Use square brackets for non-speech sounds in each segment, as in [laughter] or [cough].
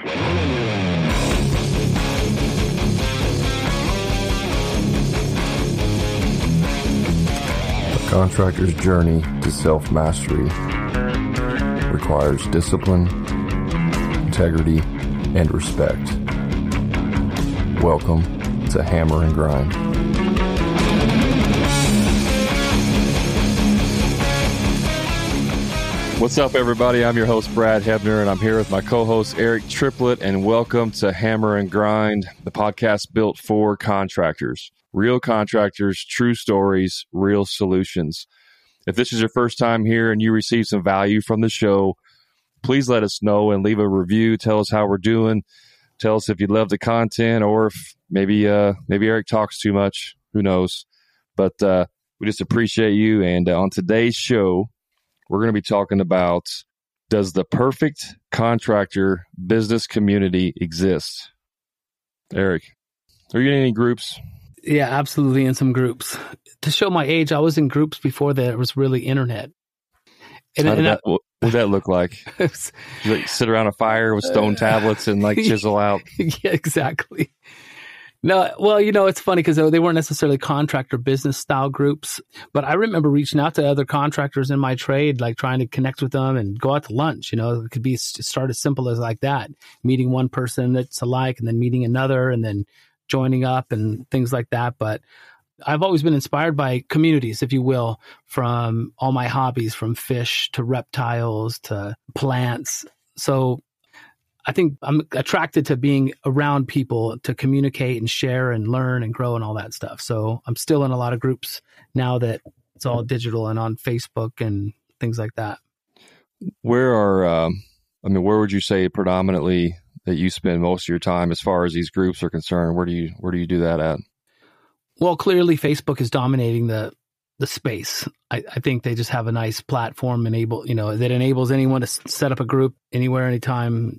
A contractor's journey to self mastery requires discipline, integrity, and respect. Welcome to Hammer and Grind. What's up, everybody? I'm your host, Brad Hebner, and I'm here with my co host, Eric Triplett, and welcome to Hammer and Grind, the podcast built for contractors. Real contractors, true stories, real solutions. If this is your first time here and you receive some value from the show, please let us know and leave a review. Tell us how we're doing. Tell us if you love the content or if maybe uh, maybe Eric talks too much. Who knows? But uh, we just appreciate you. And uh, on today's show, we're going to be talking about does the perfect contractor business community exist? Eric, are you in any groups? Yeah, absolutely. In some groups. To show my age, I was in groups before there was really internet. And, How did that, I, what would that look like? [laughs] like sit around a fire with stone uh, tablets and like [laughs] chisel out. yeah, exactly. No, well, you know, it's funny because uh, they weren't necessarily contractor business style groups, but I remember reaching out to other contractors in my trade, like trying to connect with them and go out to lunch. You know, it could be start as simple as like that, meeting one person that's alike and then meeting another and then joining up and things like that. But I've always been inspired by communities, if you will, from all my hobbies, from fish to reptiles to plants. So I think I'm attracted to being around people to communicate and share and learn and grow and all that stuff. So I'm still in a lot of groups now that it's all digital and on Facebook and things like that. Where are, um, I mean, where would you say predominantly that you spend most of your time as far as these groups are concerned? Where do you, where do you do that at? Well, clearly Facebook is dominating the the space. I, I, think they just have a nice platform enable you know that enables anyone to set up a group anywhere, anytime,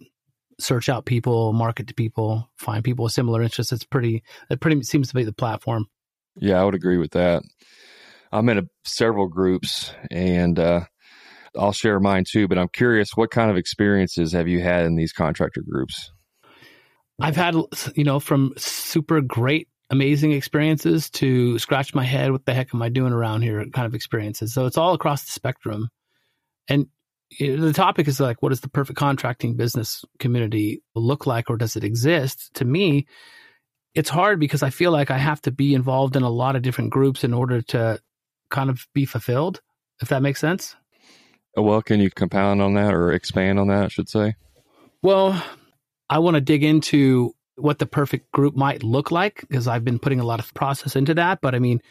search out people, market to people, find people with similar interests. It's pretty, it pretty seems to be the platform. Yeah, I would agree with that. I'm in a, several groups and uh, I'll share mine too, but I'm curious what kind of experiences have you had in these contractor groups? I've had, you know, from super great, amazing experiences to scratch my head, what the heck am I doing around here kind of experiences. So it's all across the spectrum. And the topic is like, what does the perfect contracting business community look like, or does it exist? To me, it's hard because I feel like I have to be involved in a lot of different groups in order to kind of be fulfilled, if that makes sense. Uh, well, can you compound on that or expand on that, I should say? Well, I want to dig into what the perfect group might look like because I've been putting a lot of process into that. But I mean,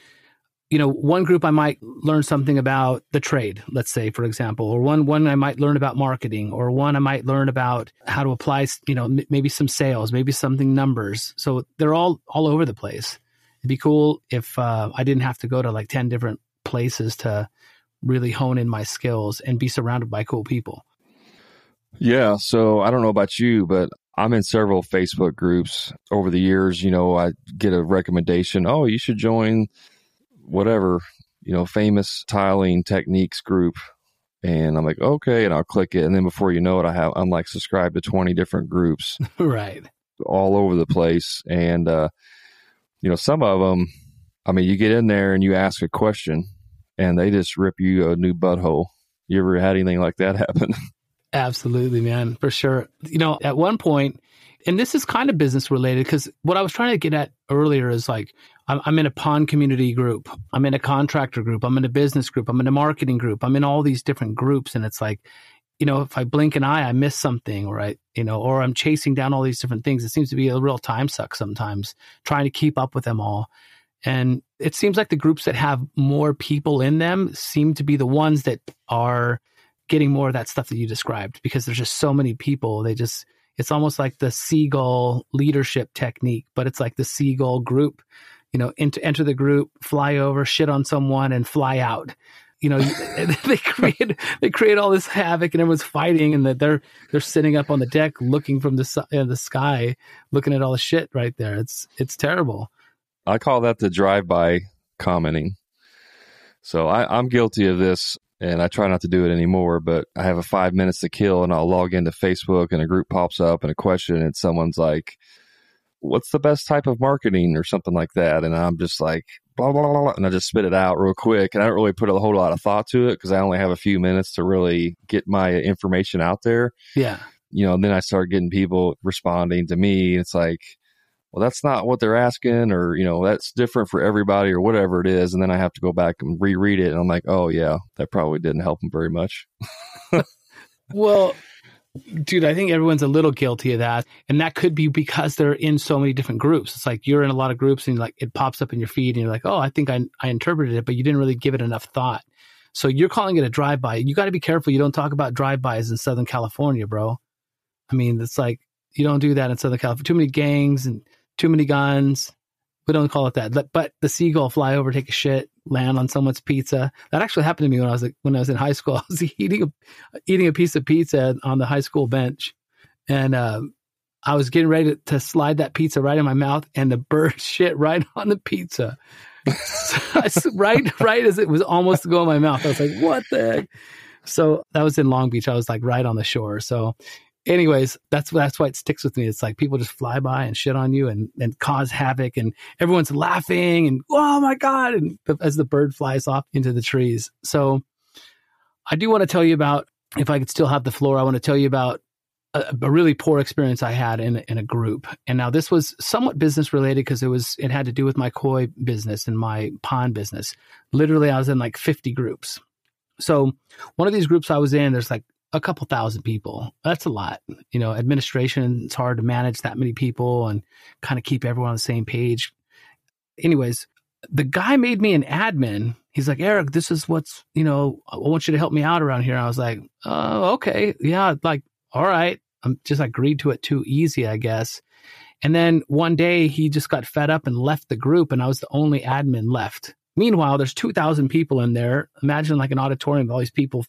you know, one group I might learn something about the trade, let's say, for example, or one one I might learn about marketing, or one I might learn about how to apply, you know, m- maybe some sales, maybe something numbers. So they're all all over the place. It'd be cool if uh, I didn't have to go to like ten different places to really hone in my skills and be surrounded by cool people. Yeah. So I don't know about you, but I'm in several Facebook groups over the years. You know, I get a recommendation. Oh, you should join whatever, you know, famous tiling techniques group. And I'm like, okay, and I'll click it. And then before you know it, I have, I'm like subscribed to 20 different groups. [laughs] right. All over the place. And, uh, you know, some of them, I mean, you get in there and you ask a question and they just rip you a new butthole. You ever had anything like that [laughs] happen? Absolutely, man, for sure. You know, at one point, and this is kind of business related because what I was trying to get at earlier is like I'm, I'm, in a pond community group, I'm in a contractor group, I'm in a business group, I'm in a marketing group, I'm in all these different groups, and it's like, you know, if I blink an eye, I miss something, or I, you know, or I'm chasing down all these different things. It seems to be a real time suck sometimes trying to keep up with them all. And it seems like the groups that have more people in them seem to be the ones that are getting more of that stuff that you described because there's just so many people. They just it's almost like the seagull leadership technique, but it's like the seagull group. You know, enter, the group, fly over, shit on someone, and fly out. You know, [laughs] they create they create all this havoc, and everyone's fighting, and that they're they're sitting up on the deck, looking from the uh, the sky, looking at all the shit right there. It's it's terrible. I call that the drive by commenting. So I, I'm guilty of this and I try not to do it anymore, but I have a five minutes to kill and I'll log into Facebook and a group pops up and a question and someone's like, what's the best type of marketing or something like that? And I'm just like, blah, blah, blah, blah. And I just spit it out real quick. And I don't really put a whole lot of thought to it because I only have a few minutes to really get my information out there. Yeah. You know, then I start getting people responding to me. It's like, well, that's not what they're asking, or, you know, that's different for everybody, or whatever it is. And then I have to go back and reread it. And I'm like, oh, yeah, that probably didn't help them very much. [laughs] well, dude, I think everyone's a little guilty of that. And that could be because they're in so many different groups. It's like you're in a lot of groups and like it pops up in your feed and you're like, oh, I think I, I interpreted it, but you didn't really give it enough thought. So you're calling it a drive by. You got to be careful. You don't talk about drive bys in Southern California, bro. I mean, it's like you don't do that in Southern California. Too many gangs and too many guns. We don't call it that. But the seagull fly over, take a shit, land on someone's pizza. That actually happened to me when I was when I was in high school. [laughs] I was eating a, eating a piece of pizza on the high school bench, and uh, I was getting ready to, to, slide that pizza right in my mouth, and the bird [laughs] shit right on the pizza. [laughs] right, right as it was almost to go in my mouth, I was like, "What the heck?" So that was in Long Beach. I was like right on the shore. So anyways, that's that's why it sticks with me. It's like people just fly by and shit on you and and cause havoc, and everyone's laughing and oh my god, and as the bird flies off into the trees. So, I do want to tell you about if I could still have the floor. I want to tell you about a, a really poor experience I had in in a group. And now this was somewhat business related because it was it had to do with my koi business and my pond business. Literally, I was in like fifty groups. So one of these groups I was in, there's like a couple thousand people. That's a lot. You know, administration, it's hard to manage that many people and kind of keep everyone on the same page. Anyways, the guy made me an admin. He's like, Eric, this is what's, you know, I want you to help me out around here. I was like, oh, okay. Yeah. Like, all right. I'm just agreed to it too easy, I guess. And then one day he just got fed up and left the group, and I was the only admin left. Meanwhile, there's 2,000 people in there. Imagine like an auditorium of all these people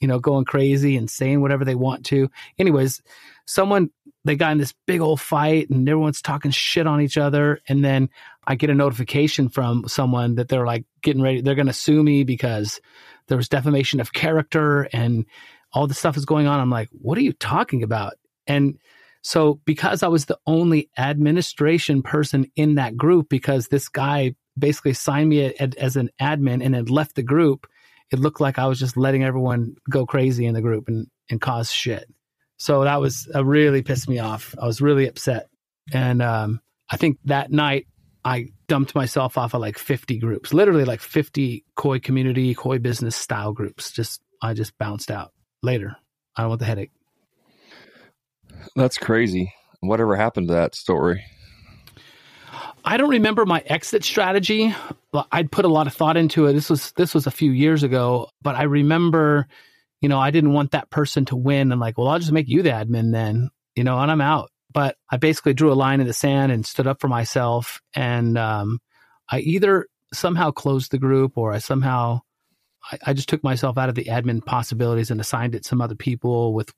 you know, going crazy and saying whatever they want to. Anyways, someone they got in this big old fight and everyone's talking shit on each other and then I get a notification from someone that they're like getting ready they're going to sue me because there was defamation of character and all this stuff is going on. I'm like, "What are you talking about?" And so because I was the only administration person in that group because this guy basically signed me as an admin and then left the group, it looked like I was just letting everyone go crazy in the group and, and cause shit. So that was uh, really pissed me off. I was really upset. And um, I think that night I dumped myself off of like 50 groups, literally like 50 koi community, koi business style groups. Just, I just bounced out later. I don't want the headache. That's crazy. Whatever happened to that story? I don't remember my exit strategy. but I'd put a lot of thought into it. This was this was a few years ago, but I remember, you know, I didn't want that person to win. I'm like, well, I'll just make you the admin then, you know, and I'm out. But I basically drew a line in the sand and stood up for myself. And um, I either somehow closed the group or I somehow I, I just took myself out of the admin possibilities and assigned it some other people with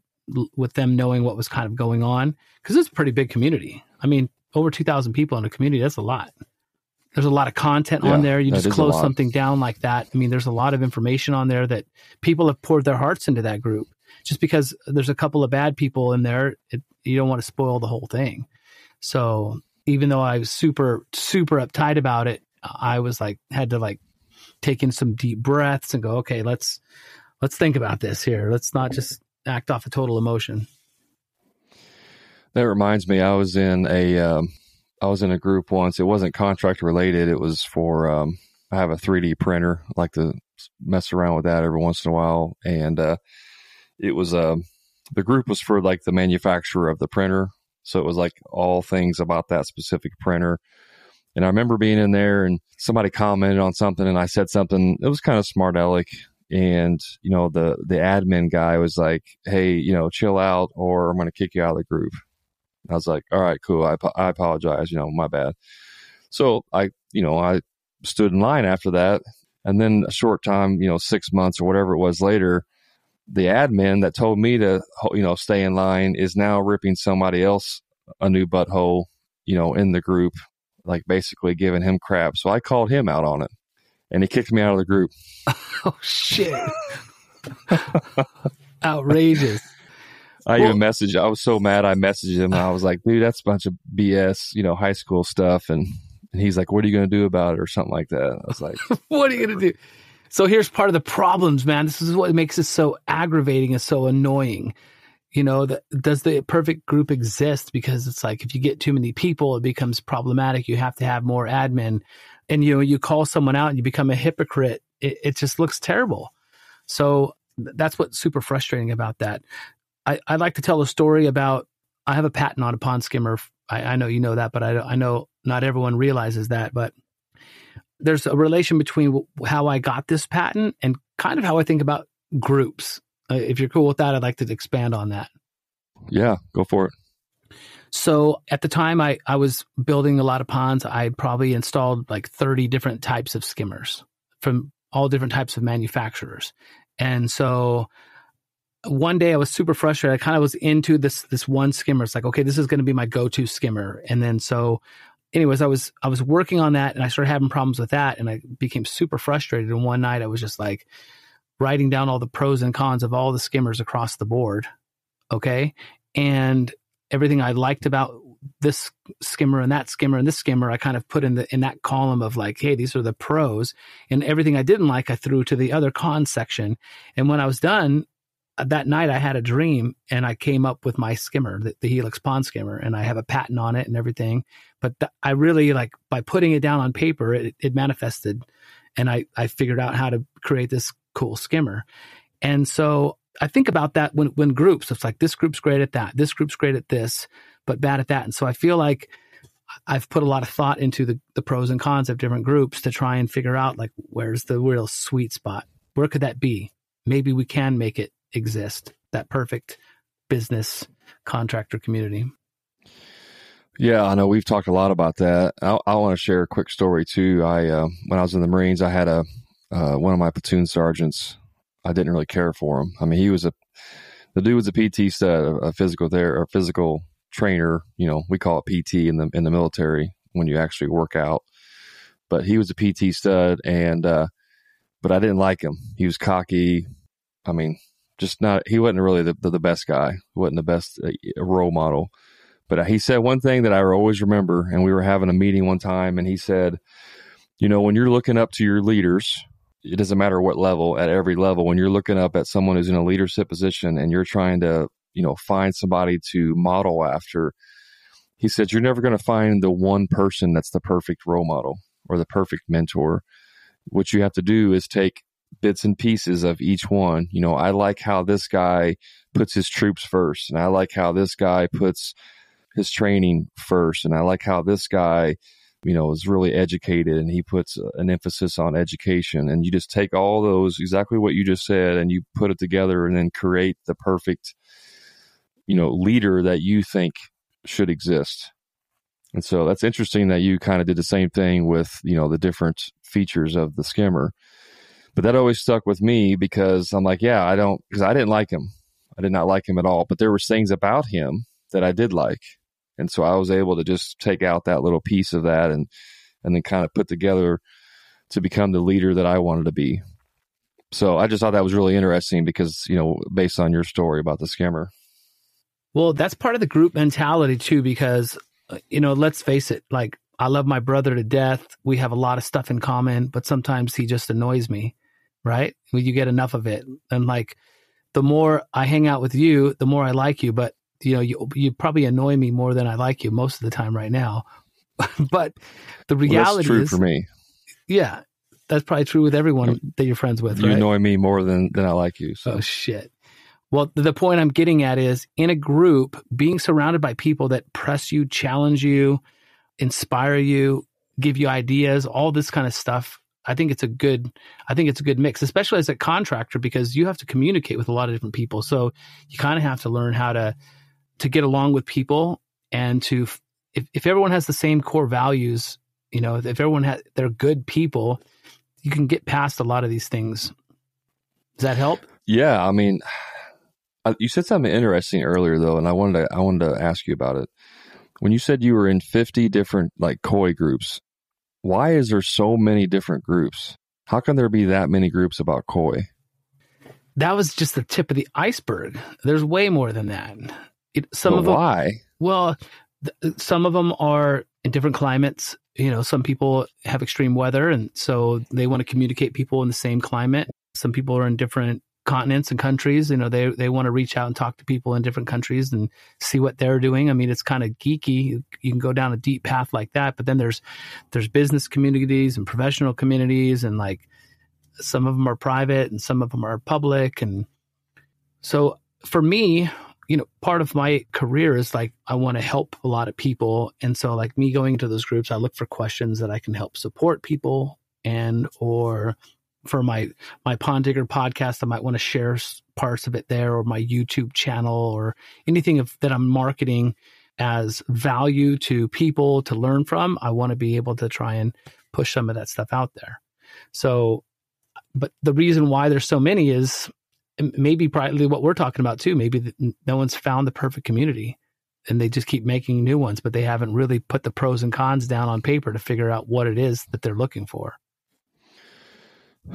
with them knowing what was kind of going on because it's a pretty big community. I mean, over 2,000 people in a community, that's a lot. There's a lot of content yeah, on there. You just close something down like that. I mean, there's a lot of information on there that people have poured their hearts into that group. Just because there's a couple of bad people in there, it, you don't want to spoil the whole thing. So even though I was super, super uptight about it, I was like, had to like take in some deep breaths and go, okay, let's, let's think about this here. Let's not just act off a total emotion. That reminds me, I was in a um, I was in a group once. It wasn't contract related. It was for um, I have a 3D printer. I like to mess around with that every once in a while, and uh, it was uh, the group was for like the manufacturer of the printer. So it was like all things about that specific printer. And I remember being in there and somebody commented on something and I said something, it was kind of smart aleck. And, you know, the, the admin guy was like, Hey, you know, chill out or I'm going to kick you out of the group. I was like, all right, cool. I, I apologize. You know, my bad. So I, you know, I stood in line after that. And then a short time, you know, six months or whatever it was later, the admin that told me to, you know, stay in line is now ripping somebody else a new butthole, you know, in the group, like basically giving him crap. So I called him out on it and he kicked me out of the group. [laughs] oh, shit. [laughs] Outrageous. I Well- even messaged. I was so mad. I messaged him. I was like, "Dude, that's a bunch of BS. You know, high school stuff." And, and he's like, "What are you going to do about it?" or something like that. I was like, [laughs] what are you going to do? So here's part of the problems, man. This is what makes it so aggravating and so annoying. You know, the, does the perfect group exist? Because it's like if you get too many people, it becomes problematic. You have to have more admin, and you know, you call someone out and you become a hypocrite. It, it just looks terrible. So that's what's super frustrating about that. I, I'd like to tell a story about. I have a patent on a pond skimmer. I, I know you know that, but I, I know not everyone realizes that. But there's a relation between w- how I got this patent and kind of how I think about groups. Uh, if you're cool with that, I'd like to expand on that. "Yeah, go for it." So at the time I, I was building a lot of ponds, I probably installed like 30 different types of skimmers from all different types of manufacturers. And so one day I was super frustrated. I kind of was into this this one skimmer. It's like, okay, this is going to be my go-to skimmer. And then so anyways, I was I was working on that and I started having problems with that and I became super frustrated. And one night I was just like writing down all the pros and cons of all the skimmers across the board. Okay. And everything I liked about this skimmer and that skimmer and this skimmer, I kind of put in the in that column of like, hey, these are the pros, and everything I didn't like, I threw to the other cons section. And when I was done that night, I had a dream, and I came up with my skimmer, the, the Helix Pond skimmer, and I have a patent on it and everything. But th- I really like by putting it down on paper, it, it manifested, and I I figured out how to create this cool skimmer. And so I think about that when when groups, it's like this group's great at that, this group's great at this, but bad at that. And so I feel like I've put a lot of thought into the, the pros and cons of different groups to try and figure out like where's the real sweet spot? Where could that be? Maybe we can make it exist, that perfect business contractor community. Yeah, I know we've talked a lot about that. I, I want to share a quick story too. I uh, when I was in the Marines, I had a uh, one of my platoon sergeants. I didn't really care for him. I mean, he was a the dude was a PT stud, a, physical there, a physical trainer. You know, we call it PT in the in the military when you actually work out. But he was a PT stud, and uh, but I didn't like him. He was cocky. I mean, just not. He wasn't really the the, the best guy. Wasn't the best uh, role model. But he said one thing that I always remember, and we were having a meeting one time, and he said, "You know, when you're looking up to your leaders, it doesn't matter what level, at every level, when you're looking up at someone who's in a leadership position and you're trying to, you know, find somebody to model after, he said, you're never going to find the one person that's the perfect role model or the perfect mentor. What you have to do is take bits and pieces of each one. You know, I like how this guy puts his troops first, and I like how this guy puts his training first, and I like how this guy you know, is really educated and he puts uh, an emphasis on education. And you just take all those, exactly what you just said, and you put it together and then create the perfect, you know, leader that you think should exist. And so that's interesting that you kind of did the same thing with, you know, the different features of the skimmer. But that always stuck with me because I'm like, yeah, I don't, because I didn't like him. I did not like him at all. But there was things about him that I did like. And so I was able to just take out that little piece of that and and then kind of put together to become the leader that I wanted to be. So I just thought that was really interesting because, you know, based on your story about the skimmer. Well, that's part of the group mentality too, because, uh, you know, let's face it, like I love my brother to death. We have a lot of stuff in common, but sometimes he just annoys me, right? When you get enough of it. And like the more I hang out with you, the more I like you, but you know, you, you probably annoy me more than I like you most of the time right now. [laughs] but the Well, reality that's true is, for me. yeah, that's probably true with everyone that you're friends with, You right? annoy me more than than I like you. So Oh shit. Well, the point I'm getting at is in a group, being surrounded by people that press you, challenge you, inspire you, give you ideas, all this kind of stuff. I think it's a good I think it's a good mix, especially as a contractor because you have to communicate with a lot of different people. So you kind of have to learn how to to get along with people and to if if everyone has the same core values, you know, if everyone has they're good people, you can get past a lot of these things. Does that help? yeah, I mean, uh, you said something interesting earlier though, and I wanted to I wanted to ask you about it. When you said you were in 50 different like koi groups, why is there so many different groups? How can there be that many groups about koi? that was just the tip of the iceberg. There's way more than that. It, some But of them, why? well, th- some of them are in different climates. You know, some people have extreme weather, and so they want to communicate people in the same climate. Some people are in different continents and countries. You know, they they want to reach out and talk to people in different countries and see what they're doing. I mean, it's kind of geeky. You can go down a deep path like that, but then there's there's business communities and professional communities, and like some of them are private and some of them are public, and so for me, you know, part of my career is like I want to help a lot of people, and so like me going into those groups, I look for questions that I can help support people, and or for my my Pond Digger podcast, I might want to share parts of it there, or my YouTube channel, or anything of, that I'm marketing as value to people to learn from. I want to be able to try and push some of that stuff out there. So, but the reason why there's so many is maybe probably what we're talking about too. Maybe no one's found the perfect community and they just keep making new ones, but they haven't really put the pros and cons down on paper to figure out what it is that they're looking for.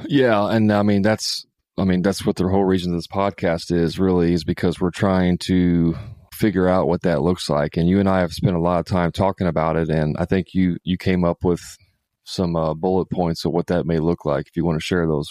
Yeah, and I mean that's I mean that's what the whole reason this podcast is really is because we're trying to figure out what that looks like and you and I have spent a lot of time talking about it and I think you you came up with some uh, bullet points of what that may look like if you want to share those.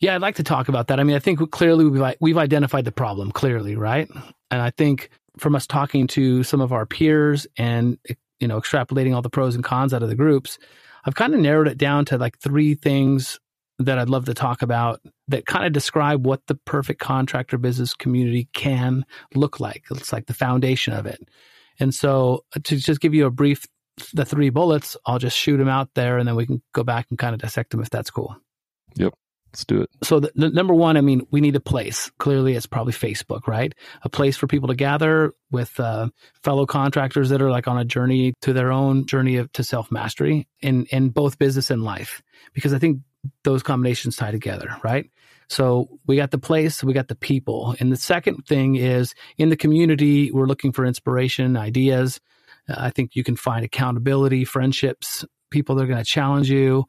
Yeah, I'd like to talk about that. I mean, I think clearly we've we've identified the problem clearly, right? And I think from us talking to some of our peers and you know extrapolating all the pros and cons out of the groups, I've kind of narrowed it down to like three things that I'd love to talk about that kind of describe what the perfect contractor business community can look like. It's like the foundation of it. And so to just give you a brief the three bullets, I'll just shoot them out there and then we can go back and kind of dissect them if that's cool Yep. Let's do it. so the, the number one, I mean, we need a place. Clearly, it's probably Facebook, right? A place for people to gather with uh, fellow contractors that are like on a journey to their own journey of, to self mastery in in both business and life, because I think those combinations tie together, right? So we got the place, we got the people, and the second thing is in the community, we're looking for inspiration, ideas. I think you can find accountability, friendships, people that are going to challenge you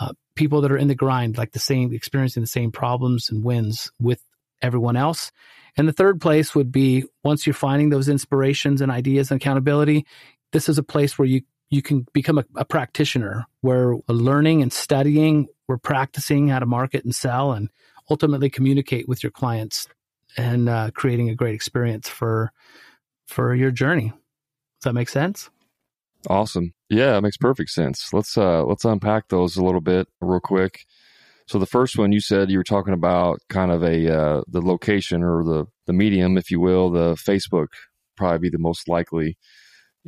uh, people that are in the grind, like the same, experiencing the same problems and wins with everyone else. And the third place would be once you're finding those inspirations and ideas and accountability, this is a place where you you can become a, a practitioner, where learning and studying, we're practicing how to market and sell, and ultimately communicate with your clients and uh, creating a great experience for for your journey. Does that make sense? Awesome. Yeah, it makes perfect sense. Let's uh let's unpack those a little bit real quick. So the first one you said you were talking about kind of a uh the location or the the medium if you will, the Facebook probably be the most likely.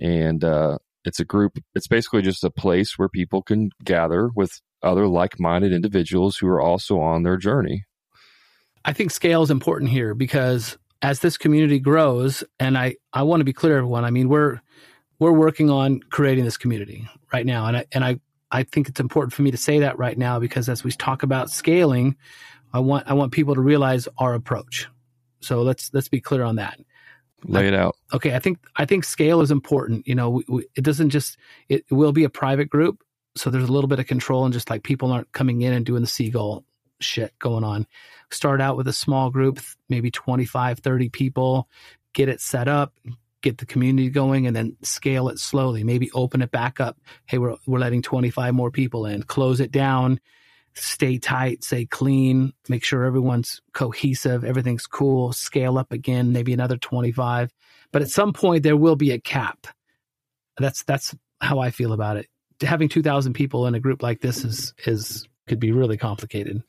And uh it's a group it's basically just a place where people can gather with other like-minded individuals who are also on their journey. I think scale is important here because as this community grows, and I, I want to be clear, everyone. I mean, we're we're working on creating this community right now, and I and I I think it's important for me to say that right now because as we talk about scaling, I want I want people to realize our approach. So let's let's be clear on that. Lay it out. Okay, I think I think scale is important. You know, we, we, it doesn't just it will be a private group, so there's a little bit of control and just like people aren't coming in and doing the seagull shit going on. Start out with a small group, maybe 25, 30 people, get it set up, get the community going and then scale it slowly. Maybe open it back up. Hey, we're we're letting 25 more people in. Close it down. Stay tight, stay clean, make sure everyone's cohesive, everything's cool, scale up again, maybe another 25. But at some point there will be a cap. That's that's how I feel about it. Having 2000 people in a group like this is is could be really complicated.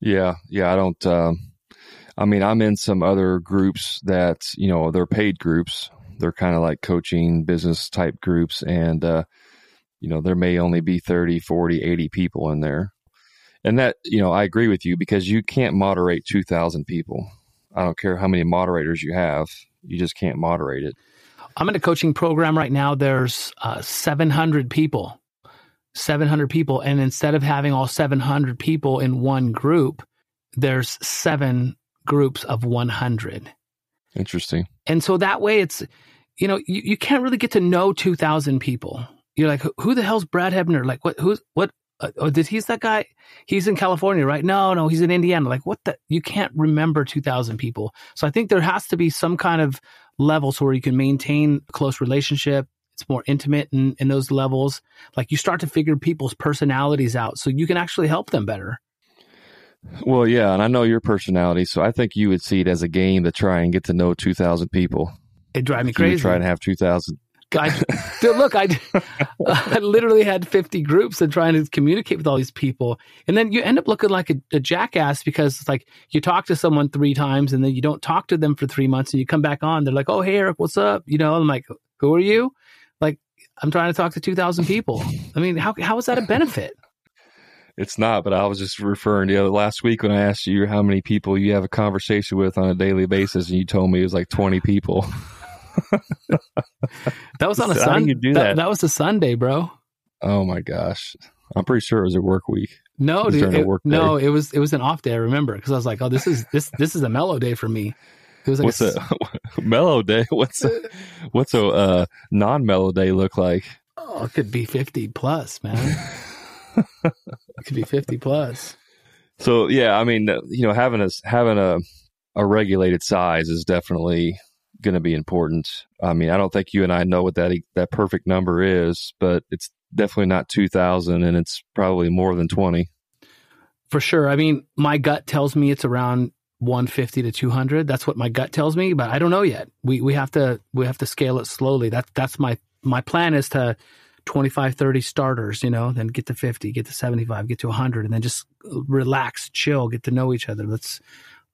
Yeah, yeah, I don't um I mean, I'm in some other groups that, you know, they're paid groups. They're kind of like coaching business type groups and uh you know, there may only be 30, 40, 80 people in there. And that, you know, I agree with you because you can't moderate 2000 people. I don't care how many moderators you have. You just can't moderate it. I'm in a coaching program right now. There's uh, 700 people, 700 people. And instead of having all 700 people in one group, there's seven groups of 100. Interesting. And so that way it's, you know, you, you can't really get to know 2,000 people. You're like, who the hell's Brad Hebner? Like, what, who's, what, uh, oh, did he's that guy? He's in California, right? No, no, he's in Indiana. Like, what the? You can't remember 2,000 people. So I think there has to be some kind of levels where you can maintain a close relationship. It's more intimate in, in those levels. Like, you start to figure people's personalities out so you can actually help them better. Well, yeah, and I know your personality, so I think you would see it as a game to try and get to know 2,000 people. It drive me crazy. Try and have 2,000 I, look, I, [laughs] I literally had 50 groups and trying to communicate with all these people. And then you end up looking like a, a, jackass because it's like you talk to someone three times and then you don't talk to them for three months and you come back on. They're like, oh, hey, Eric, what's up? You know, I'm like, who are you? Like, I'm trying to talk to 2,000 people. I mean, how, how is that a benefit? It's not, but I was just referring to the other last week when I asked you how many people you have a conversation with on a daily basis, and you told me it was like 20 people. [laughs] [laughs] that was on a Sunday. do that? that? that? was a Sunday, bro. Oh my gosh, I'm pretty sure it was a work week. No, dude, it, no, it was it was an off day. I remember because I was like, oh, this is this this is a mellow day for me. It was like what's a, a [laughs] mellow day? [laughs] What's a, what's a uh, non mellow day look like? Oh, it could be 50 plus, man. it could be 50 plus. So yeah, I mean, you know, having a having a a regulated size is definitely going to be important. I mean, I don't think you and I know what that that perfect number is, but it's definitely not 2000 and it's probably more than 20. For sure. I mean, my gut tells me it's around 150 to 200. That's what my gut tells me, but I don't know yet. We we have to we have to scale it slowly. That that's my my plan is to 25 30 starters, you know, then get to 50, get to 75, get to 100 and then just relax, chill, get to know each other. Let's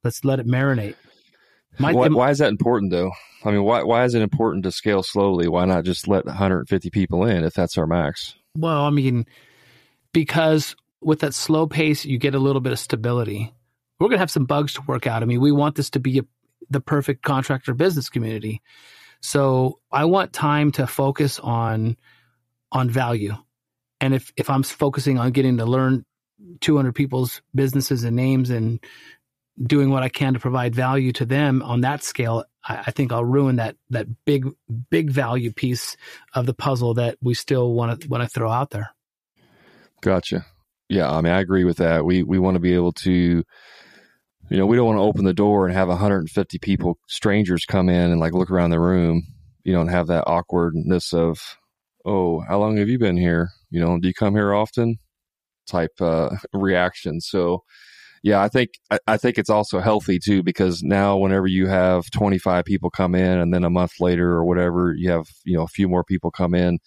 let's let it marinate. My, why, why, is that important though? I mean, why why is it important to scale slowly? Why not just let 150 people in if that's our max? Well, I mean, because with that slow pace, you get a little bit of stability. We're going to have some bugs to work out. I mean, we want this to be a, the perfect contractor business community. So I want time to focus on on value. And if if I'm focusing on getting to learn 200 people's businesses and names and doing what I can to provide value to them on that scale, I, I, think I'll ruin that that big big value piece of the puzzle that we still want to want to throw out there. Gotcha. Yeah, I mean, I agree with that. We we want to be able to, you know, we don't want to open the door and have 150 people, strangers, come in and like look around the room. You don't have that awkwardness of, oh, how long have you been here? You know, do you come here often? Type uh, [laughs] reaction. So yeah, I think I, I think it's also healthy too because now whenever you have 25 people come in and then a month later or whatever you have you know a few more people come in,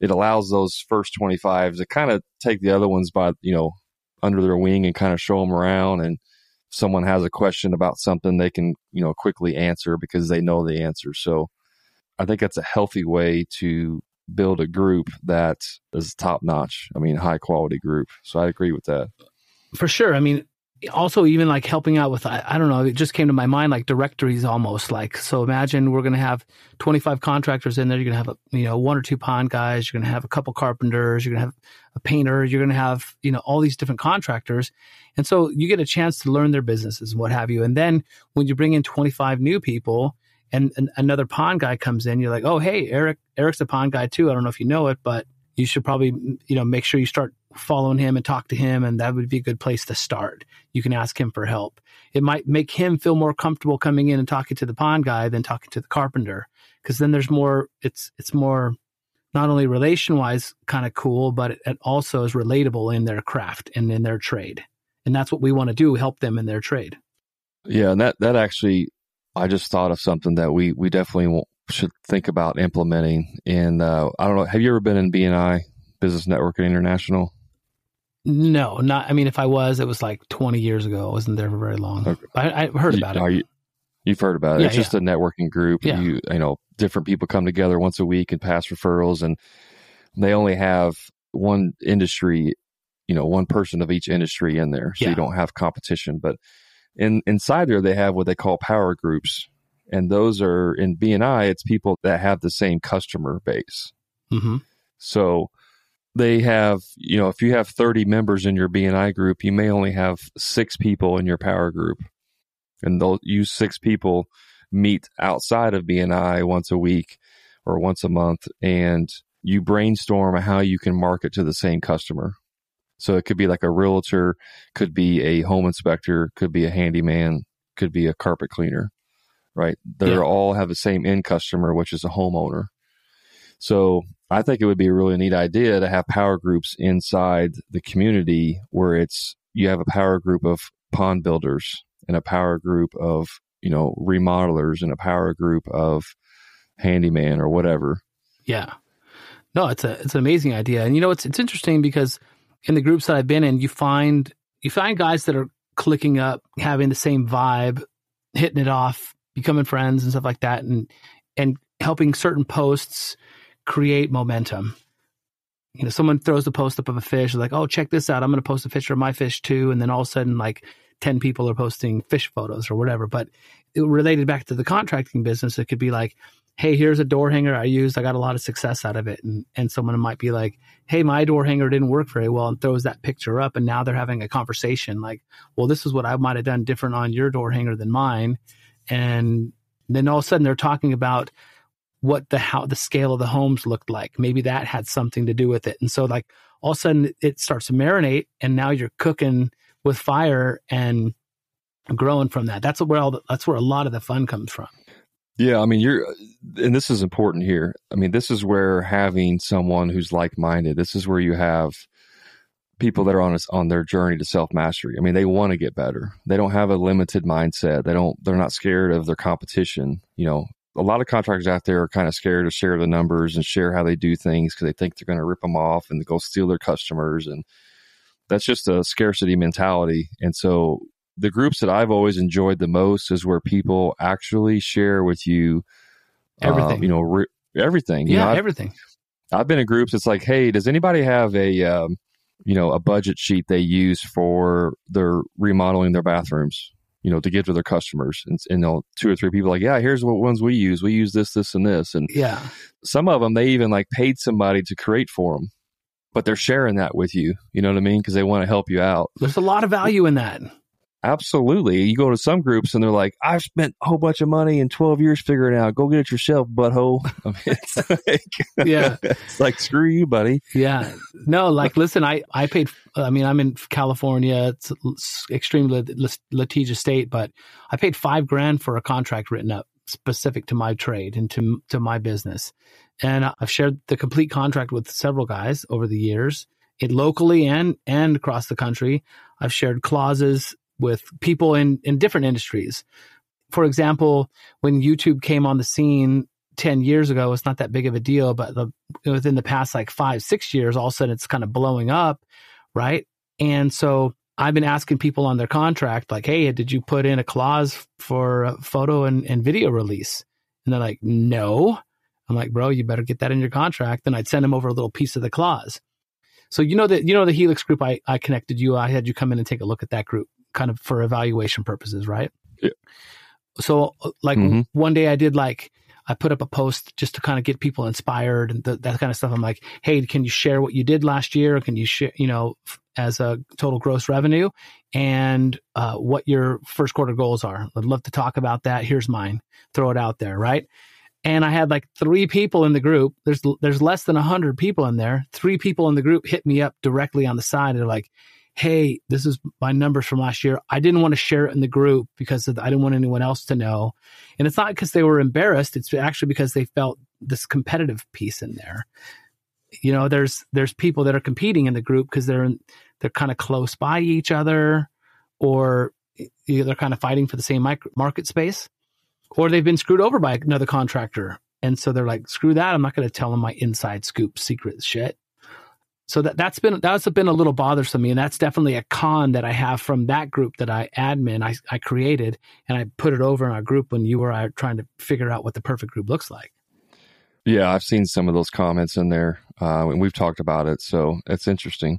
it allows those first 25 to kind of take the other ones by you know under their wing and kind of show them around. And someone has a question about something they can you know quickly answer because they know the answer. So i think that's a healthy way to build a group that is top notch. I mean high quality group. So i agree with that. For sure. I mean also even like helping out with I, I, don't know it just came to my mind like directories almost like so imagine we're going to have 25 contractors in there you're going to have a, you know one or two pond guys you're going to have a couple carpenters you're going to have a painter you're going to have you know all these different contractors and so you get a chance to learn their businesses and what have you and then when you bring in 25 new people and, and another pond guy comes in you're like oh hey eric eric's a pond guy too i don't know if you know it but you should probably you know make sure you start following him and talk to him and that would be a good place to start. You can ask him for help. It might make him feel more comfortable coming in and talking to the pond guy than talking to the carpenter because then there's more it's it's more not only relation wise kind of cool but it, also is relatable in their craft and in their trade. And that's what we want to do help them in their trade. Yeah and that that actually i just thought of something that we we definitely should think about implementing and uh, i don't know have you ever been in bni business networking international no, not. I mean, if I was, it was like 20 years ago. I wasn't there for very long. Okay. I, I, heard about you, it. You, have heard about it. Yeah, it's just yeah. a networking group. Yeah. You, you know, different people come together once a week and pass referrals, and they only have one industry, you know, one person of each industry in there, so yeah. you don't have competition. But in inside there, they have what they call power groups, and those are in BNI. It's people that have the same customer base. Mm-hmm. So they have, you know, if you have 30 members in your BNI group, you may only have six people in your power group. And they'll use six people meet outside of BNI once a week or once a month and you brainstorm how you can market to the same customer. So it could be like a realtor, could be a home inspector, could be a handyman, could be a carpet cleaner, right? They Yeah. all have the same end customer, which is a homeowner. So I think it would be a really neat idea to have power groups inside the community where it's you have a power group of pond builders and a power group of you know remodelers and a power group of handyman or whatever. Yeah. No, it's a it's an amazing idea. And you know it's it's interesting because in the groups that I've been in, you find you find guys that are clicking up, having the same vibe, hitting it off, becoming friends and stuff like that and and helping certain posts create momentum. You know, someone throws a post up of a fish, like, oh, check this out. I'm going to post a picture of my fish too. And then all of a sudden, like 10 people are posting fish photos or whatever. But related back to the contracting business, it could be like, hey, here's a door hanger I used. I got a lot of success out of it. And, and someone might be like, hey, my door hanger didn't work very well and throws that picture up. And now they're having a conversation like, well, this is what I might have done different on your door hanger than mine. And then all of a sudden they're talking about what the how the scale of the homes looked like. Maybe that had something to do with it. And so like all of a sudden it starts to marinate and now you're cooking with fire and growing from that. That's where all the, that's where a lot of the fun comes from. Yeah, I mean, you're, and this is important here. I mean, this is where having someone who's like minded, this is where you have people that are on us on their journey to self mastery. I mean, they want to get better. They don't have a limited mindset. They don't. They're not scared of their competition. You know, a lot of contractors out there are kind of scared to share the numbers and share how they do things because they think they're going to rip them off and go steal their customers, and that's just a scarcity mentality. And so, the groups that I've always enjoyed the most is where people actually share with you uh, Everything. you know, re- everything. You yeah, know, I've, everything. I've been in groups. It's like, hey, does anybody have a, um, you know, a budget sheet they use for their remodeling their bathrooms? You know, to give to their customers, and, and you know, two or three people like, yeah, here's what ones we use. We use this, this, and this, and Yeah. some of them they even like paid somebody to create for them, but they're sharing that with you. You know what I mean? Because they want to help you out. There's a lot of value in that. Absolutely. You go to some groups and they're like, I've spent a whole bunch of money in 12 years figuring out. Go get it yourself, butthole. [laughs] I mean, it's [laughs] like, Yeah. [laughs] it's like, screw you, buddy. Yeah. No, like, listen, I, I paid, I mean, I'm in California. It's, it's extremely lit- litigious state, but I paid five grand for a contract written up specific to my trade and to, to my business. And I've shared the complete contract with several guys over the years, it locally and, and across the country. I've shared clauses with people in, in different industries. For example, when YouTube came on the scene 10 years ago, it's not that big of a deal, but the, within the past like five, six years, all of a sudden it's kind of blowing up, right? And so I've been asking people on their contract, like, hey, did you put in a clause for photo and, and video release? And they're like, no. I'm like, bro, you better get that in your contract. Then I'd send them over a little piece of the clause. So you know that you know the Helix group I, I connected you. I had you come in and take a look at that group kind of for evaluation purposes, right? Yeah. So like Mhm. one day I did like I put up a post just to kind of get people inspired and th- that kind of stuff. I'm like, hey, can you share what you did last year? Can you share, you know, f- as a total gross revenue and uh, what your first quarter goals are? I'd love to talk about that. Here's mine. Throw it out there, right? And I had like three people in the group. There's there's less than a hundred people in there. Three people in the group hit me up directly on the side. They're like, "Hey, this is my numbers from last year. I didn't want to share it in the group because I didn't want anyone else to know." And it's not because they were embarrassed. It's actually because they felt this competitive piece in there. You know, there's there's people that are competing in the group because they're in, they're kind of close by each other, or they're kind of fighting for the same micro- market space or they've been screwed over by another contractor. And so they're like, screw that. I'm not going to tell them my inside scoop secret shit. So that, that's been, that's been a little bothersome to me. And that's definitely a con that I have from that group that I admin, I, I created and I put it over in our group when you were trying to figure out what the perfect group looks like. Yeah, I've seen some of those comments in there, uh, and we've talked about it. So it's interesting.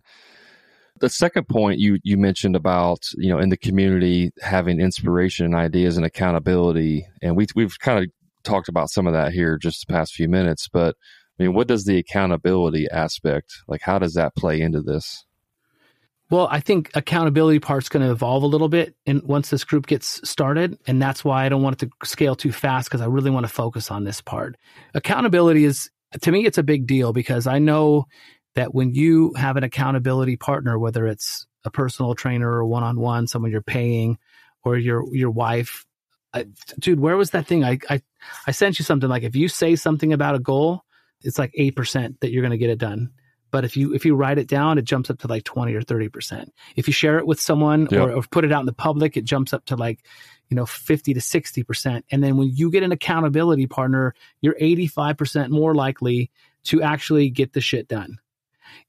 The second point you you mentioned about you know in the community having inspiration and ideas and accountability, and we we've kind of talked about some of that here just the past few minutes. But I mean, what does the accountability aspect like? How does that play into this? Well, I think accountability part's going to evolve a little bit and once this group gets started, and that's why I don't want it to scale too fast because I really want to focus on this part. Accountability is to me it's a big deal because I know that when you have an accountability partner, whether it's a personal trainer or one on one, someone you're paying, or your your wife, I, dude, where was that thing? I, I I sent you something like if you say something about a goal, it's like eight percent that you're going to get it done. But if you if you write it down, it jumps up to like twenty or thirty percent. If you share it with someone Yep. or, or put it out in the public, it jumps up to like you know fifty to sixty percent. And then when you get an accountability partner, you're eighty five percent more likely to actually get the shit done.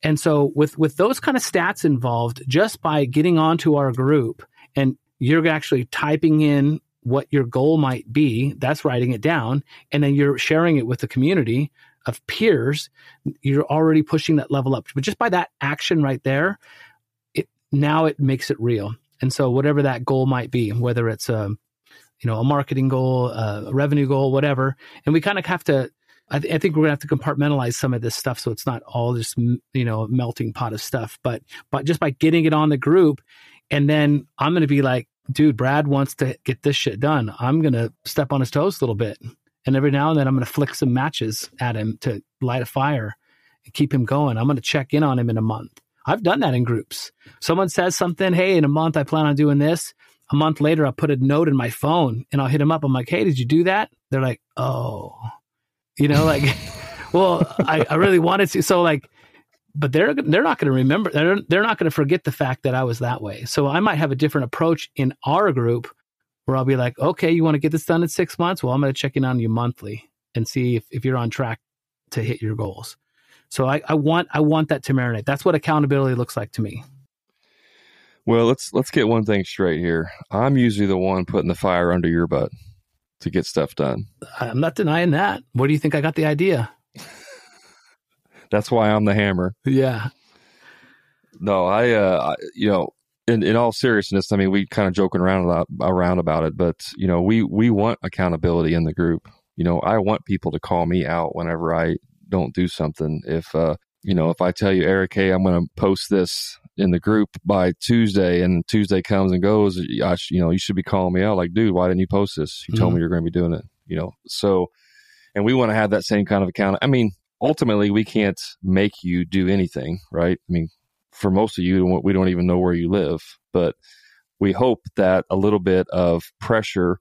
And so with with those kind of stats involved, just by getting onto our group and you're actually typing in what your goal might be, that's writing it down, and then you're sharing it with the community of peers, you're already pushing that level up. But just by that action right there, it now it makes it real. And so whatever that goal might be, whether it's a you know a marketing goal, a revenue goal, whatever, and we kind of have to I, th- I think we're gonna have to compartmentalize some of this stuff so it's not all just you know a melting pot of stuff. But but just by getting it on the group, and then I'm gonna be like, dude, Brad wants to get this shit done. I'm gonna step on his toes a little bit, and every now and then I'm gonna flick some matches at him to light a fire and keep him going. I'm gonna check in on him in a month. I've done that in groups. Someone says something, hey, in a month I plan on doing this. A month later, I'll put a note in my phone and I'll hit them up. I'm like, hey, did you do that? They're like, oh, you know, like, [laughs] well, I, I really wanted to. So like, but they're they're not going to remember. They're they're not going to forget the fact that I was that way. So I might have a different approach in our group where I'll be like, okay, you want to get this done in six months? Well, I'm going to check in on you monthly and see if, if you're on track to hit your goals. So I, I want I want that to marinate. That's what accountability looks like to me. Well, let's let's get one thing straight here. I'm usually the one putting the fire under your butt to get stuff done. I'm not denying that. Where do you think I got the idea? [laughs] That's why I'm the hammer. Yeah. No, I, uh, I you know, in, in all seriousness, I mean, we kind of joking around a lot, around about it, but you know, we we want accountability in the group. You know, I want people to call me out whenever I don't do something. If uh, you know, if I tell you, Eric, hey, I'm going to post this in the group by Tuesday, and Tuesday comes and goes, I sh- you know, you should be calling me out, like, dude, why didn't you post this? You told Mhm. me you're going to be doing it. You know, so, and we want to have that same kind of account. I mean, ultimately, we can't make you do anything, right? I mean, for most of you, we don't even know where you live, but we hope that a little bit of pressure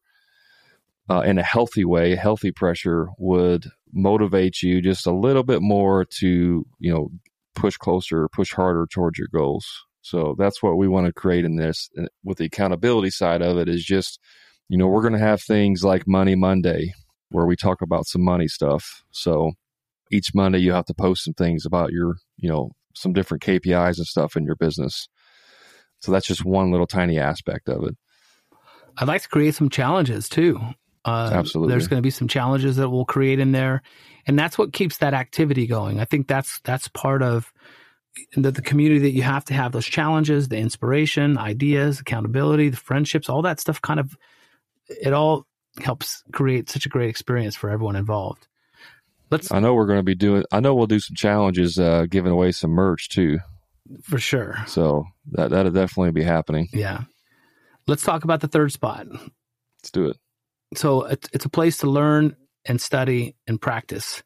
uh, in a healthy way, healthy pressure would motivate you just a little bit more to, you know, push closer, push harder towards your goals. So that's what we want to create in this. And with the accountability side of it is just, you know, we're going to have things like Money Monday where we talk about some money stuff. So each Monday you have to post some things about your, you know, some different KPIs and stuff in your business. So that's just one little tiny aspect of it. I'd like to create some challenges too. Uh, Absolutely. There's going to be some challenges that we'll create in there, and that's what keeps that activity going. I think that's that's part of the, the community that you have to have those challenges, the inspiration, ideas, accountability, the friendships, all that stuff. Kind of, it all helps create such a great experience for everyone involved. Let's I know we're going to be doing. I know we'll do some challenges, uh, giving away some merch too. for sure. So that that'll definitely be happening. Yeah. Let's talk about the third spot. Let's do it. so it's, it's a place to learn and study and practice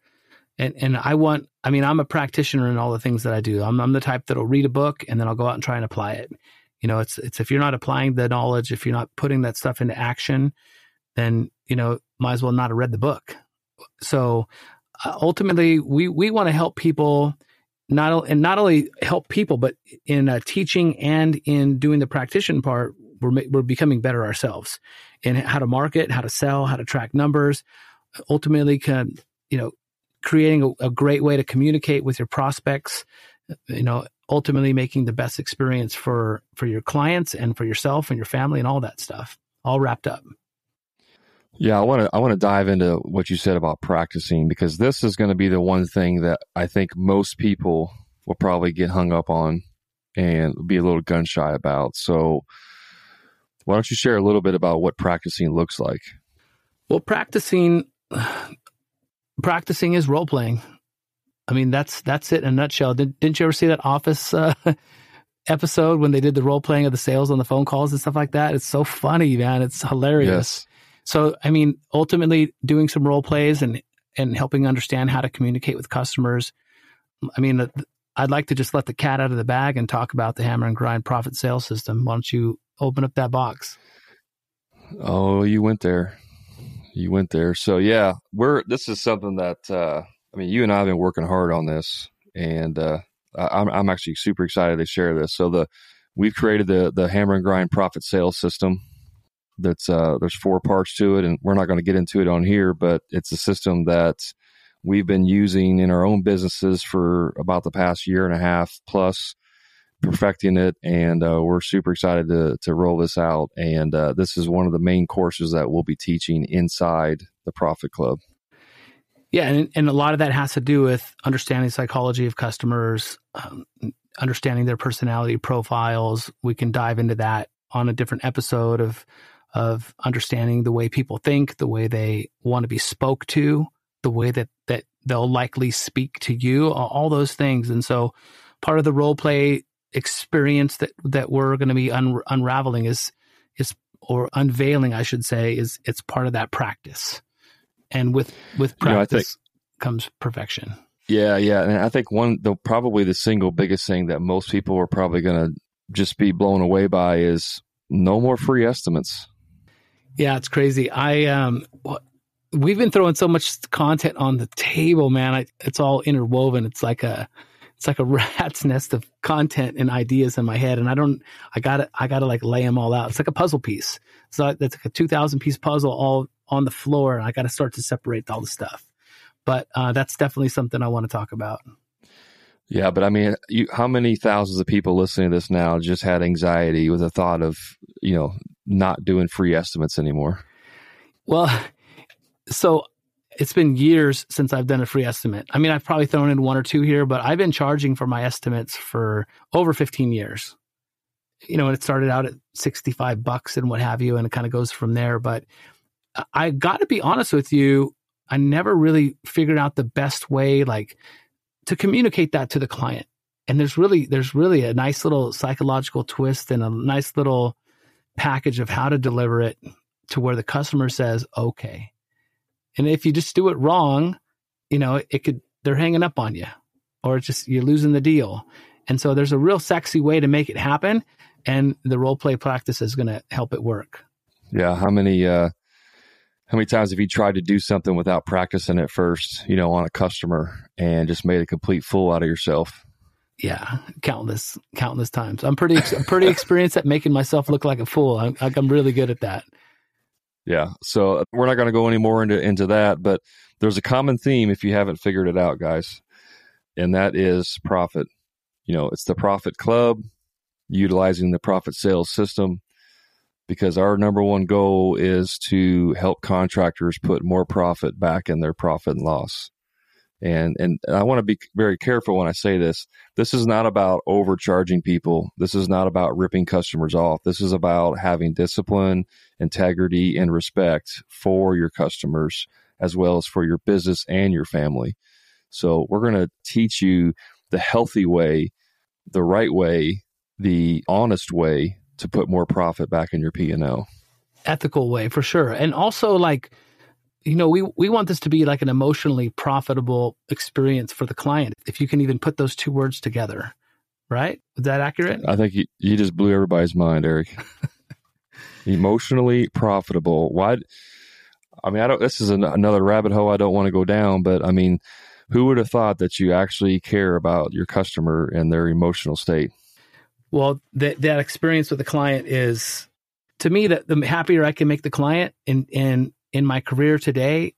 and and i want i mean i'm a practitioner in all the things that i do i'm, I'm the type that'll read a book and then i'll go out and try and apply it you know it's it's if you're not applying the knowledge if you're not putting that stuff into action then you know might as well not have read the book so uh, ultimately we we want to help people not and not only help people but in uh, teaching and in doing the practitioner part we're we're becoming better ourselves in how to market, how to sell, how to track numbers. Ultimately, can you know, creating a, a great way to communicate with your prospects. You know, ultimately making the best experience for for your clients and for yourself and your family and all that stuff, all wrapped up. Yeah, I want to I want to dive into what you said about practicing because this is going to be the one thing that I think most people will probably get hung up on and be a little gun shy about. So why don't you share a little bit about what practicing looks like? Well, practicing practicing is role playing. I mean, that's that's it in a nutshell. Did, didn't you ever see that Office uh, [laughs] episode when they did the role playing of the sales on the phone calls and stuff like that? It's so funny, man. It's hilarious. Yes. So, I mean, ultimately, doing some role plays and and helping understand how to communicate with customers. I mean, I'd like to just let the cat out of the bag and talk about the hammer and grind profit sales system. Why don't you open up that box? Oh, you went there. You went there. So yeah, we're this is something that uh, I mean, you and I have been working hard on this, and uh, I'm I'm actually super excited to share this. So the we've created the the hammer and grind profit sales system. That's uh, there's four parts to it, and we're not going to get into it on here, but it's a system that we've been using in our own businesses for about the past year and a half plus perfecting it and uh, we're super excited to, to roll this out and uh, this is one of the main courses that we'll be teaching inside the profit club. Yeah and, and a lot of that has to do with understanding psychology of customers um, understanding their personality profiles. We can dive into that on a different episode of of understanding the way people think the way they want to be spoke to the way that that they'll likely speak to you, all those things. And so part of the role play experience that that we're going to be un- unraveling is is or unveiling, I should say, is it's part of that practice. And with with practice you know, think, comes perfection. Yeah, yeah, and I think one the probably the single biggest thing that most people are probably going to just be blown away by is no more free estimates. Yeah, it's crazy. I um we've been throwing so much content on the table, man. I, it's all interwoven. It's like a it's like a [laughs] rat's nest of content and ideas in my head, and I don't. I gotta I gotta like lay them all out. It's like a puzzle piece. So that's like a two thousand piece puzzle all on the floor, and I got to start to separate all the stuff. But uh, that's definitely something I want to talk about. Yeah, but I mean, you, how many thousands of people listening to this now just had anxiety with the thought of you know not doing free estimates anymore? Well, so it's been years since I've done a free estimate. I mean, I've probably thrown in one or two here, but I've been charging for my estimates for over 15 years. You know, and it started out at 65 bucks and what have you, and it kind of goes from there. But I got to be honest with you, I never really figured out the best way, like to communicate that to the client. And there's really, there's really a nice little psychological twist and a nice little package of how to deliver it to where the customer says, okay, and if you just do it wrong, you know, it could, they're hanging up on you or just you're losing the deal. And so there's a real sexy way to make it happen. And the role play practice is going to help it work. Yeah. How many, uh, how many times have you tried to do something without practicing it first, you know, on a customer and just made a complete fool out of yourself? Yeah, countless, countless times. I'm pretty, I'm pretty [laughs] experienced at making myself look like a fool. I'm, I'm really good at that. Yeah. So uh, we're not going to go any more into into that, but there's a common theme if you haven't figured it out, guys, and that is profit. You know, it's the profit club utilizing the profit sales system because our number one goal is to help contractors put more profit back in their profit and loss. And and I want to be very careful when I say this. This is not about overcharging people. This is not about ripping customers off. This is about having discipline, integrity, and respect for your customers as well as for your business and your family. So we're going to teach you the healthy way, the right way, the honest way to put more profit back in your P&L. Ethical way for sure. And also like you know, we, we want this to be like an emotionally profitable experience for the client. If you can even put those two words together, right? Is that accurate? I think you, you just blew everybody's mind, Eric. [laughs] emotionally profitable. Why? I mean, I don't. This is an, another rabbit hole I don't want to go down, but I mean, who would have thought that you actually care about your customer and their emotional state? Well, that that experience with the client is, to me, that the happier I can make the client, and and in my career today,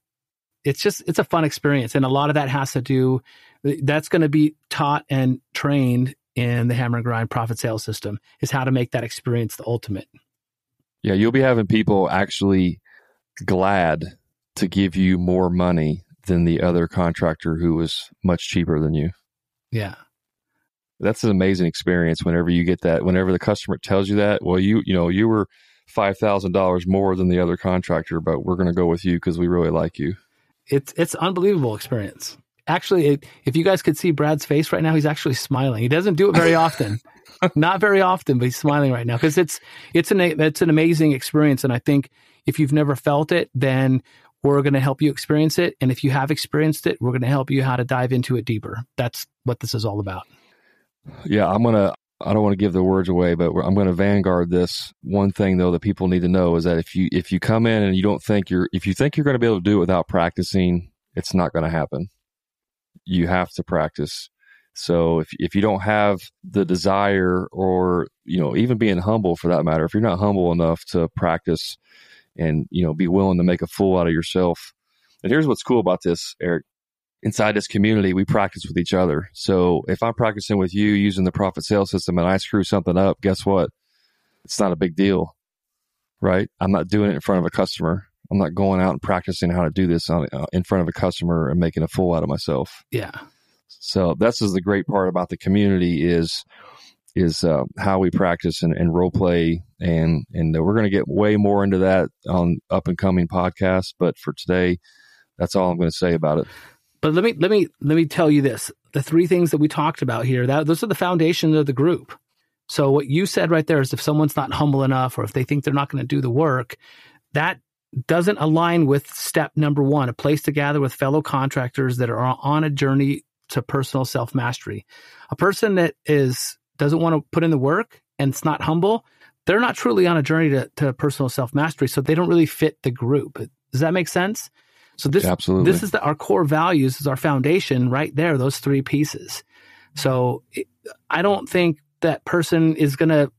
it's just it's a fun experience, and a lot of that has to do that's going to be taught and trained in the hammer and grind profit sales system is how to make that experience the ultimate. Yeah, you'll be having people actually glad to give you more money than the other contractor who was much cheaper than you. Yeah. That's an amazing experience whenever you get that whenever the customer tells you that, well you you know, you were five thousand dollars more than the other contractor, but we're going to go with you because we really like you. It's it's unbelievable experience. Actually, if you guys could see Brad's face right now, he's actually smiling. He doesn't do it very often, [laughs] not very often, but he's smiling right now because it's it's an it's an amazing experience. And I think if you've never felt it, then we're going to help you experience it. And if you have experienced it, we're going to help you how to dive into it deeper. That's what this is all about. Yeah, I'm gonna. I don't want to give the words away, but I'm going to vanguard this. One thing though that people need to know is that if you if you come in and you don't think you're if you think you're going to be able to do it without practicing, it's not going to happen. You have to practice. So if if you don't have the desire or you know even being humble for that matter, if you're not humble enough to practice and you know be willing to make a fool out of yourself. And here's what's cool about this, Eric inside this community, we practice with each other. So if I'm practicing with you using the profit sales system and I screw something up, guess what? It's not a big deal, right? I'm not doing it in front of a customer. I'm not going out and practicing how to do this on, uh, in front of a customer and making a fool out of myself. Yeah. So that's is the great part about the community is is uh, how we practice and, and role play and and we're going to get way more into that on up and coming podcasts. But for today, that's all I'm going to say about it. But let me let me let me tell you this: the three things that we talked about here, that those are the foundation of the group. So what you said right there is if someone's not humble enough or if they think they're not going to do the work, that doesn't align with step number one, a place to gather with fellow contractors that are on a journey to personal self mastery. A person that is doesn't want to put in the work and it's not humble, they're not truly on a journey to, to personal self mastery. So they don't really fit the group. Does that make sense? So this Absolutely. this is the, our core values is our foundation right there. Those three pieces. So it, I don't think that person is going to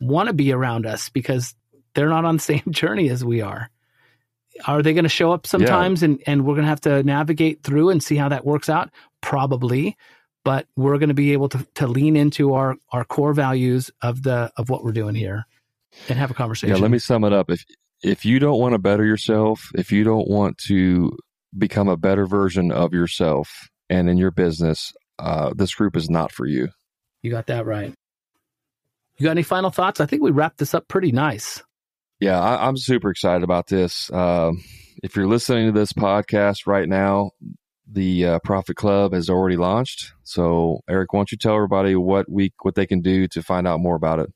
want to be around us because they're not on the [laughs] same journey as we are. Are they going to show up sometimes yeah. and, and we're going to have to navigate through and see how that works out? Probably. But we're going to be able to, to lean into our, our core values of the of what we're doing here and have a conversation. Yeah, let me sum it up. If if you don't want to better yourself, if you don't want to become a better version of yourself and in your business, uh, this group is not for you. You got that right. You got any final thoughts? I think we wrapped this up pretty nice. Yeah, I, am super excited about this. Uh, if you're listening to this podcast right now, the uh, Profit Club has already launched. So, Eric, why don't you tell everybody what we what they can do to find out more about it?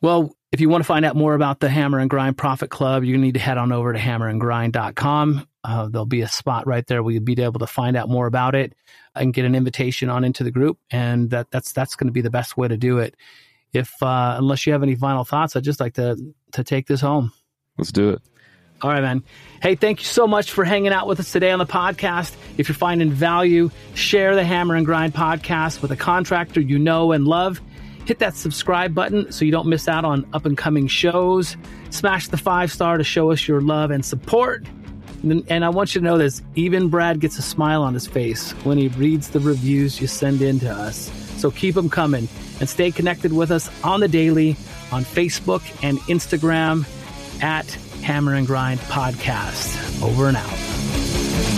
Well, if you want to find out more about the Hammer and Grind Profit Club, you need to head on over to hammerandgrind.com. Uh, there'll be a spot right there where you'll be able to find out more about it and get an invitation on into the group. And that, that's that's going to be the best way to do it. If uh, unless you have any final thoughts, I'd just like to to take this home. Let's do it. All right, man. Hey, thank you so much for hanging out with us today on the podcast. If you're finding value, share the Hammer and Grind podcast with a contractor you know and love Hit that subscribe button so you don't miss out on up and coming shows. Smash the five star to show us your love and support. And, I want you to know this even Brad gets a smile on his face when he reads the reviews you send in to us. So keep them coming and stay connected with us on the daily on Facebook and Instagram at Hammer and Grind Podcast. Over and out.